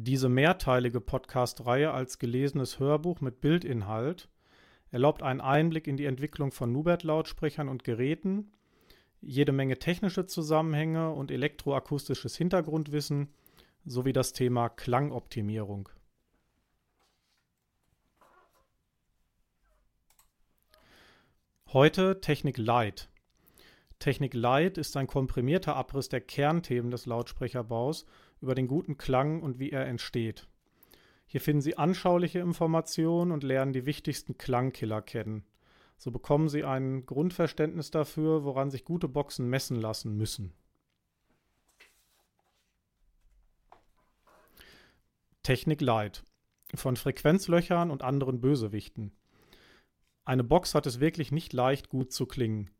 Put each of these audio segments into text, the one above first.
Diese mehrteilige Podcast-Reihe als gelesenes Hörbuch mit Bildinhalt erlaubt einen Einblick in die Entwicklung von Nubert-Lautsprechern und Geräten, jede Menge technische Zusammenhänge und elektroakustisches Hintergrundwissen sowie das Thema Klangoptimierung. Heute Technik Light. Technik Light ist ein komprimierter Abriss der Kernthemen des Lautsprecherbaus über den guten Klang und wie er entsteht. Hier finden Sie anschauliche Informationen und lernen die wichtigsten Klangkiller kennen. So bekommen Sie ein Grundverständnis dafür, woran sich gute Boxen messen lassen müssen. Technik Light von Frequenzlöchern und anderen Bösewichten. Eine Box hat es wirklich nicht leicht, gut zu klingen.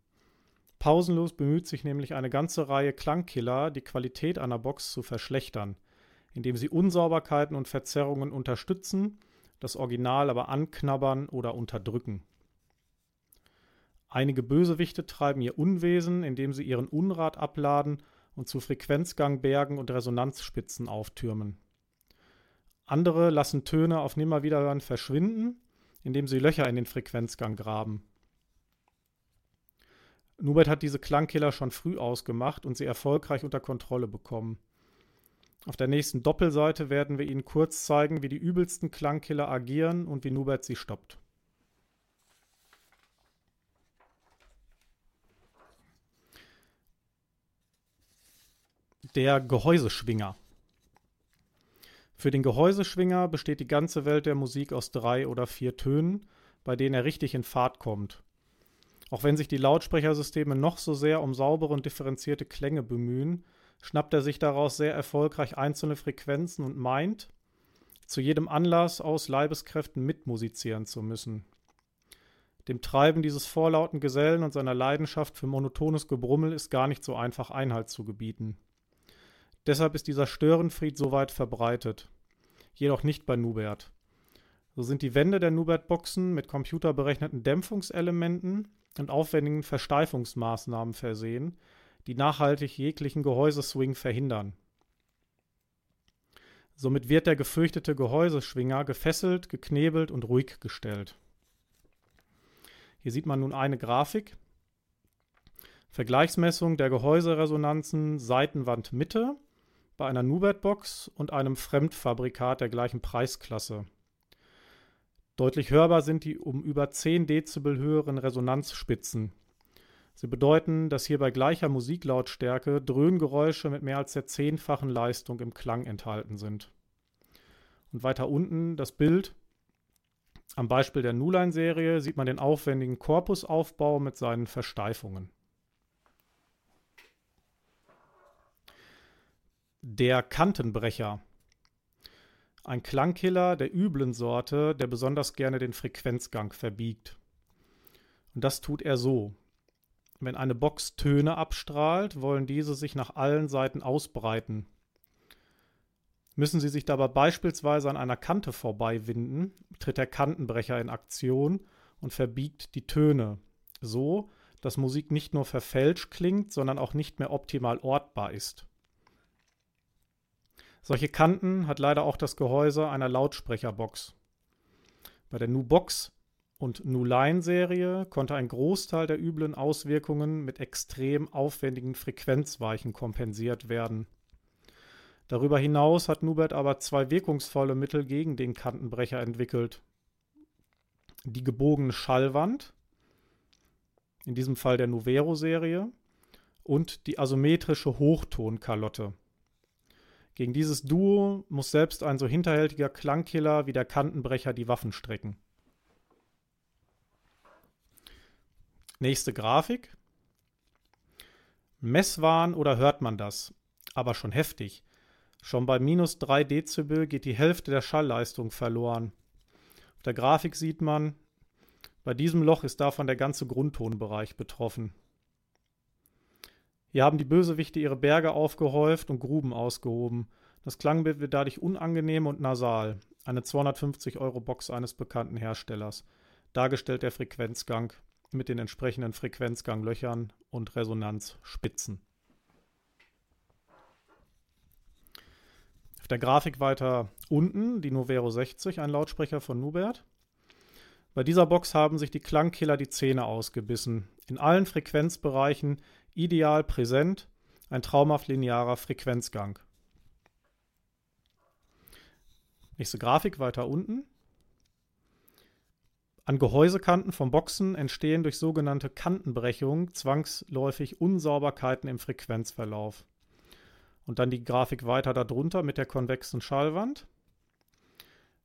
Pausenlos bemüht sich nämlich eine ganze Reihe Klangkiller, die Qualität einer Box zu verschlechtern, indem sie Unsauberkeiten und Verzerrungen unterstützen, das Original aber anknabbern oder unterdrücken. Einige Bösewichte treiben ihr Unwesen, indem sie ihren Unrat abladen und zu Frequenzgangbergen und Resonanzspitzen auftürmen. Andere lassen Töne auf Nimmerwiederhören verschwinden, indem sie Löcher in den Frequenzgang graben. Nubert hat diese Klangkiller schon früh ausgemacht und sie erfolgreich unter Kontrolle bekommen. Auf der nächsten Doppelseite werden wir Ihnen kurz zeigen, wie die übelsten Klangkiller agieren und wie Nubert sie stoppt. Der Gehäuseschwinger. Für den Gehäuseschwinger besteht die ganze Welt der Musik aus drei oder vier Tönen, bei denen er richtig in Fahrt kommt. Auch wenn sich die Lautsprechersysteme noch so sehr um saubere und differenzierte Klänge bemühen, schnappt er sich daraus sehr erfolgreich einzelne Frequenzen und meint, zu jedem Anlass aus Leibeskräften mitmusizieren zu müssen. Dem Treiben dieses vorlauten Gesellen und seiner Leidenschaft für monotones Gebrummel ist gar nicht so einfach Einhalt zu gebieten. Deshalb ist dieser Störenfried so weit verbreitet. Jedoch nicht bei Nubert. So sind die Wände der Nubert-Boxen mit computerberechneten Dämpfungselementen und aufwendigen Versteifungsmaßnahmen versehen, die nachhaltig jeglichen Gehäuseswing verhindern. Somit wird der gefürchtete Gehäuseschwinger gefesselt, geknebelt und ruhig gestellt. Hier sieht man nun eine Grafik. Vergleichsmessung der Gehäuseresonanzen Seitenwand Mitte bei einer Nubert-Box und einem Fremdfabrikat der gleichen Preisklasse. Deutlich hörbar sind die um über 10 Dezibel höheren Resonanzspitzen. Sie bedeuten, dass hier bei gleicher Musiklautstärke Dröhngeräusche mit mehr als der zehnfachen Leistung im Klang enthalten sind. Und weiter unten das Bild. Am Beispiel der Nuline-Serie sieht man den aufwendigen Korpusaufbau mit seinen Versteifungen. Der Kantenbrecher ein Klangkiller der üblen Sorte, der besonders gerne den Frequenzgang verbiegt. Und das tut er so. Wenn eine Box Töne abstrahlt, wollen diese sich nach allen Seiten ausbreiten. Müssen sie sich dabei beispielsweise an einer Kante vorbeiwinden, tritt der Kantenbrecher in Aktion und verbiegt die Töne, so dass Musik nicht nur verfälscht klingt, sondern auch nicht mehr optimal ortbar ist. Solche Kanten hat leider auch das Gehäuse einer Lautsprecherbox. Bei der Nu-Box und Nu-Line-Serie konnte ein Großteil der üblen Auswirkungen mit extrem aufwendigen Frequenzweichen kompensiert werden. Darüber hinaus hat Nubert aber zwei wirkungsvolle Mittel gegen den Kantenbrecher entwickelt. Die gebogene Schallwand, in diesem Fall der Nuvero-Serie, und die asymmetrische Hochtonkalotte. Gegen dieses Duo muss selbst ein so hinterhältiger Klangkiller wie der Kantenbrecher die Waffen strecken. Nächste Grafik. Messwahn oder hört man das? Aber schon heftig. Schon bei minus 3 Dezibel geht die Hälfte der Schallleistung verloren. Auf der Grafik sieht man, bei diesem Loch ist davon der ganze Grundtonbereich betroffen. Hier haben die Bösewichte ihre Berge aufgehäuft und Gruben ausgehoben. Das Klangbild wird dadurch unangenehm und nasal. Eine 250-Euro-Box eines bekannten Herstellers. Dargestellt der Frequenzgang mit den entsprechenden Frequenzganglöchern und Resonanzspitzen. Auf der Grafik weiter unten die Novero 60, ein Lautsprecher von Nubert. Bei dieser Box haben sich die Klangkiller die Zähne ausgebissen. In allen Frequenzbereichen ideal präsent, ein traumhaft linearer Frequenzgang. Nächste Grafik weiter unten. An Gehäusekanten von Boxen entstehen durch sogenannte Kantenbrechung zwangsläufig Unsauberkeiten im Frequenzverlauf. Und dann die Grafik weiter darunter mit der konvexen Schallwand.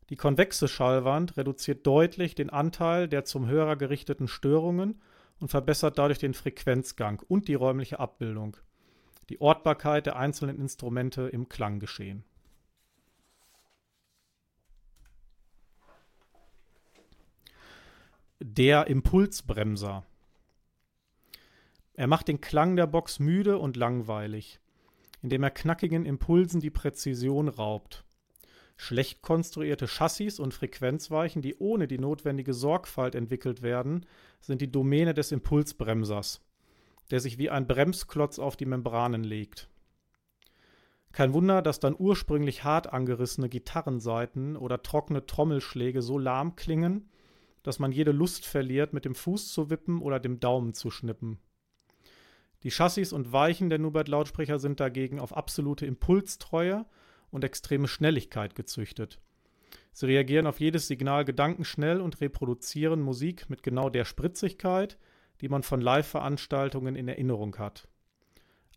Die konvexe Schallwand reduziert deutlich den Anteil der zum Hörer gerichteten Störungen und verbessert dadurch den Frequenzgang und die räumliche Abbildung, die Ortbarkeit der einzelnen Instrumente im Klanggeschehen. Der Impulsbremser. Er macht den Klang der Box müde und langweilig, indem er knackigen Impulsen die Präzision raubt. Schlecht konstruierte Chassis und Frequenzweichen, die ohne die notwendige Sorgfalt entwickelt werden, sind die Domäne des Impulsbremsers, der sich wie ein Bremsklotz auf die Membranen legt. Kein Wunder, dass dann ursprünglich hart angerissene Gitarrensaiten oder trockene Trommelschläge so lahm klingen, dass man jede Lust verliert, mit dem Fuß zu wippen oder dem Daumen zu schnippen. Die Chassis und Weichen der Nubert-Lautsprecher sind dagegen auf absolute Impulstreue und extreme Schnelligkeit gezüchtet. Sie reagieren auf jedes Signal gedankenschnell und reproduzieren Musik mit genau der Spritzigkeit, die man von Live-Veranstaltungen in Erinnerung hat.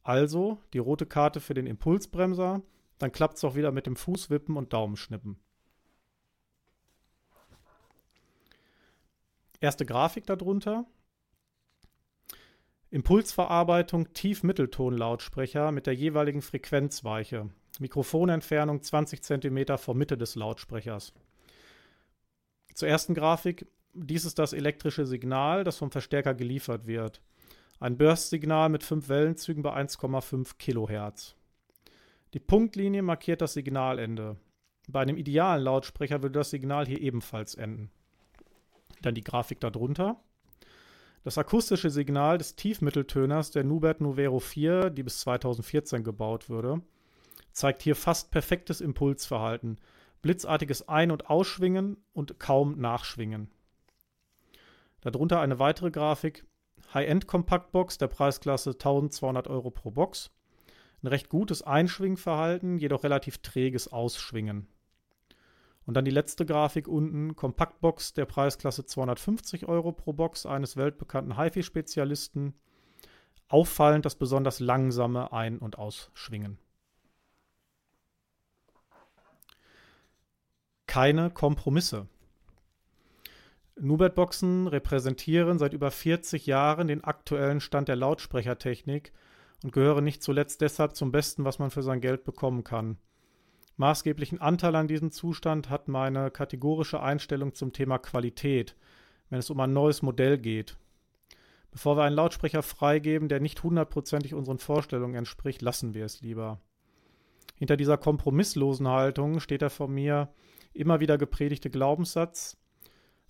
Also die rote Karte für den Impulsbremser, dann klappt es auch wieder mit dem Fußwippen und Daumenschnippen. Erste Grafik darunter. Impulsverarbeitung Tief-Mittelton-Lautsprecher mit der jeweiligen Frequenzweiche. Mikrofonentfernung 20 cm vor Mitte des Lautsprechers. Zur ersten Grafik. Dies ist das elektrische Signal, das vom Verstärker geliefert wird. Ein Burst-Signal mit fünf Wellenzügen bei 1,5 kHz. Die Punktlinie markiert das Signalende. Bei einem idealen Lautsprecher würde das Signal hier ebenfalls enden. Dann die Grafik darunter. Das akustische Signal des Tiefmitteltöners der Nubert Nuvero 4, die bis 2014 gebaut wurde, zeigt hier fast perfektes Impulsverhalten, blitzartiges Ein- und Ausschwingen und kaum Nachschwingen. Darunter eine weitere Grafik, High-End-Kompaktbox der Preisklasse 1200 Euro pro Box. Ein recht gutes Einschwingverhalten, jedoch relativ träges Ausschwingen. Und dann die letzte Grafik unten, Kompaktbox der Preisklasse 250 Euro pro Box eines weltbekannten HiFi-Spezialisten. Auffallend das besonders langsame Ein- und Ausschwingen. Keine Kompromisse. Nubert-Boxen repräsentieren seit über 40 Jahren den aktuellen Stand der Lautsprechertechnik und gehören nicht zuletzt deshalb zum Besten, was man für sein Geld bekommen kann. Maßgeblichen Anteil an diesem Zustand hat meine kategorische Einstellung zum Thema Qualität, wenn es um ein neues Modell geht. Bevor wir einen Lautsprecher freigeben, der nicht hundertprozentig unseren Vorstellungen entspricht, lassen wir es lieber. Hinter dieser kompromisslosen Haltung steht der von mir immer wieder gepredigte Glaubenssatz,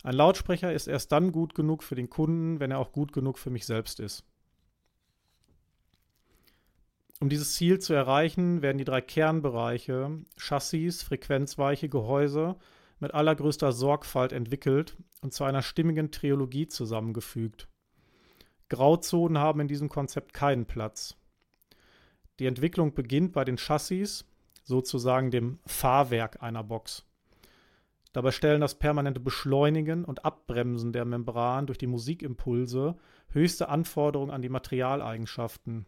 ein Lautsprecher ist erst dann gut genug für den Kunden, wenn er auch gut genug für mich selbst ist. Um dieses Ziel zu erreichen, werden die drei Kernbereiche Chassis, Frequenzweiche, Gehäuse mit allergrößter Sorgfalt entwickelt und zu einer stimmigen Trilogie zusammengefügt. Grauzonen haben in diesem Konzept keinen Platz. Die Entwicklung beginnt bei den Chassis, sozusagen dem Fahrwerk einer Box. Dabei stellen das permanente Beschleunigen und Abbremsen der Membran durch die Musikimpulse höchste Anforderungen an die Materialeigenschaften.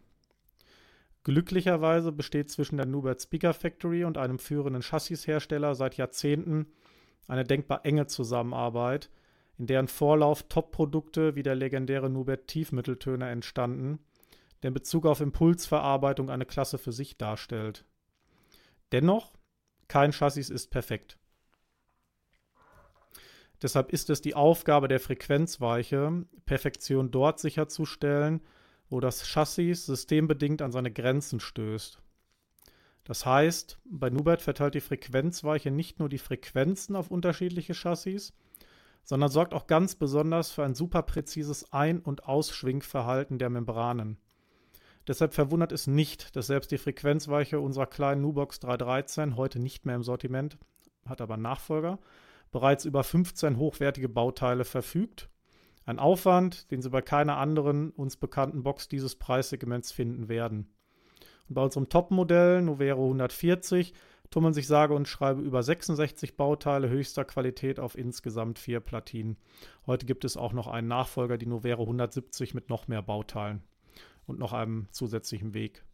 Glücklicherweise besteht zwischen der Nubert Speaker Factory und einem führenden Chassishersteller seit Jahrzehnten eine denkbar enge Zusammenarbeit, in deren Vorlauf Top-Produkte wie der legendäre Nubert Tiefmitteltöner entstanden, der in Bezug auf Impulsverarbeitung eine Klasse für sich darstellt. Dennoch, kein Chassis ist perfekt. Deshalb ist es die Aufgabe der Frequenzweiche, Perfektion dort sicherzustellen, wo das Chassis systembedingt an seine Grenzen stößt. Das heißt, bei Nubert verteilt die Frequenzweiche nicht nur die Frequenzen auf unterschiedliche Chassis, sondern sorgt auch ganz besonders für ein super präzises Ein- und Ausschwingverhalten der Membranen. Deshalb verwundert es nicht, dass selbst die Frequenzweiche unserer kleinen Nubox 313, heute nicht mehr im Sortiment, hat aber Nachfolger, bereits über 15 hochwertige Bauteile verfügt. Ein Aufwand, den Sie bei keiner anderen uns bekannten Box dieses Preissegments finden werden. Und bei unserem Topmodell Novero 140 tummeln sich sage und schreibe über 66 Bauteile höchster Qualität auf insgesamt vier Platinen. Heute gibt es auch noch einen Nachfolger, die Novero 170 mit noch mehr Bauteilen und noch einem zusätzlichen Weg.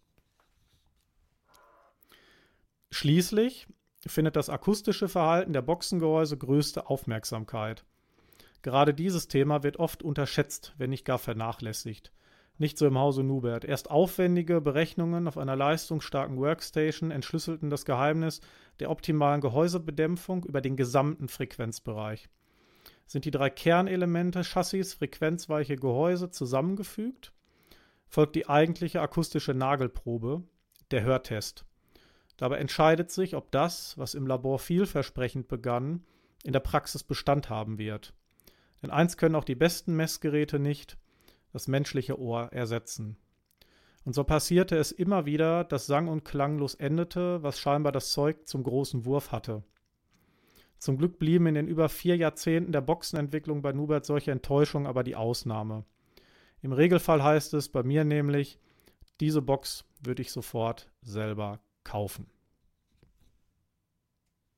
Schließlich findet das akustische Verhalten der Boxengehäuse größte Aufmerksamkeit. Gerade dieses Thema wird oft unterschätzt, wenn nicht gar vernachlässigt. Nicht so im Hause Nubert. Erst aufwendige Berechnungen auf einer leistungsstarken Workstation entschlüsselten das Geheimnis der optimalen Gehäusebedämpfung über den gesamten Frequenzbereich. Sind die drei Kernelemente Chassis, frequenzweiche Gehäuse zusammengefügt, folgt die eigentliche akustische Nagelprobe, der Hörtest. Dabei entscheidet sich, ob das, was im Labor vielversprechend begann, in der Praxis Bestand haben wird. Denn eins können auch die besten Messgeräte nicht, das menschliche Ohr ersetzen. Und so passierte es immer wieder, dass sang- und klanglos endete, was scheinbar das Zeug zum großen Wurf hatte. Zum Glück blieben in den über vier Jahrzehnten der Boxenentwicklung bei Nubert solche Enttäuschungen aber die Ausnahme. Im Regelfall heißt es bei mir nämlich, diese Box würde ich sofort selber kaufen.